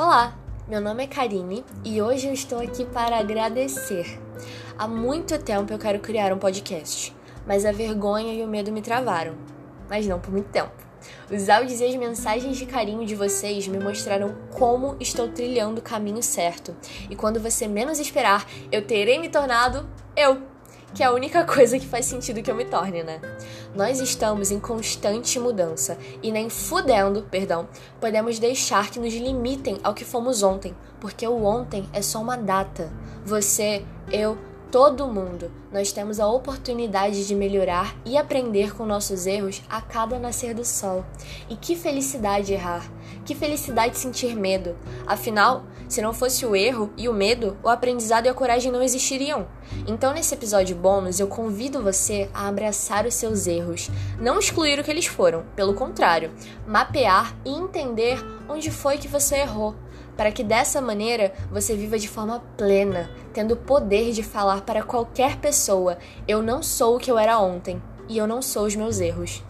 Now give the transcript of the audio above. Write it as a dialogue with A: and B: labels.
A: Olá, meu nome é Karine e hoje eu estou aqui para agradecer. Há muito tempo eu quero criar um podcast, mas a vergonha e o medo me travaram. Mas não por muito tempo. Os áudios e as mensagens de carinho de vocês me mostraram como estou trilhando o caminho certo. E quando você menos esperar, eu terei me tornado eu que é a única coisa que faz sentido que eu me torne, né? Nós estamos em constante mudança e nem fudendo, perdão, podemos deixar que nos limitem ao que fomos ontem, porque o ontem é só uma data. Você, eu, todo mundo, nós temos a oportunidade de melhorar e aprender com nossos erros a cada nascer do sol. E que felicidade errar! Que felicidade sentir medo! Afinal, se não fosse o erro e o medo, o aprendizado e a coragem não existiriam. Então, nesse episódio bônus, eu convido você a abraçar os seus erros, não excluir o que eles foram, pelo contrário, mapear e entender onde foi que você errou para que dessa maneira você viva de forma plena, tendo o poder de falar para qualquer pessoa: eu não sou o que eu era ontem e eu não sou os meus erros.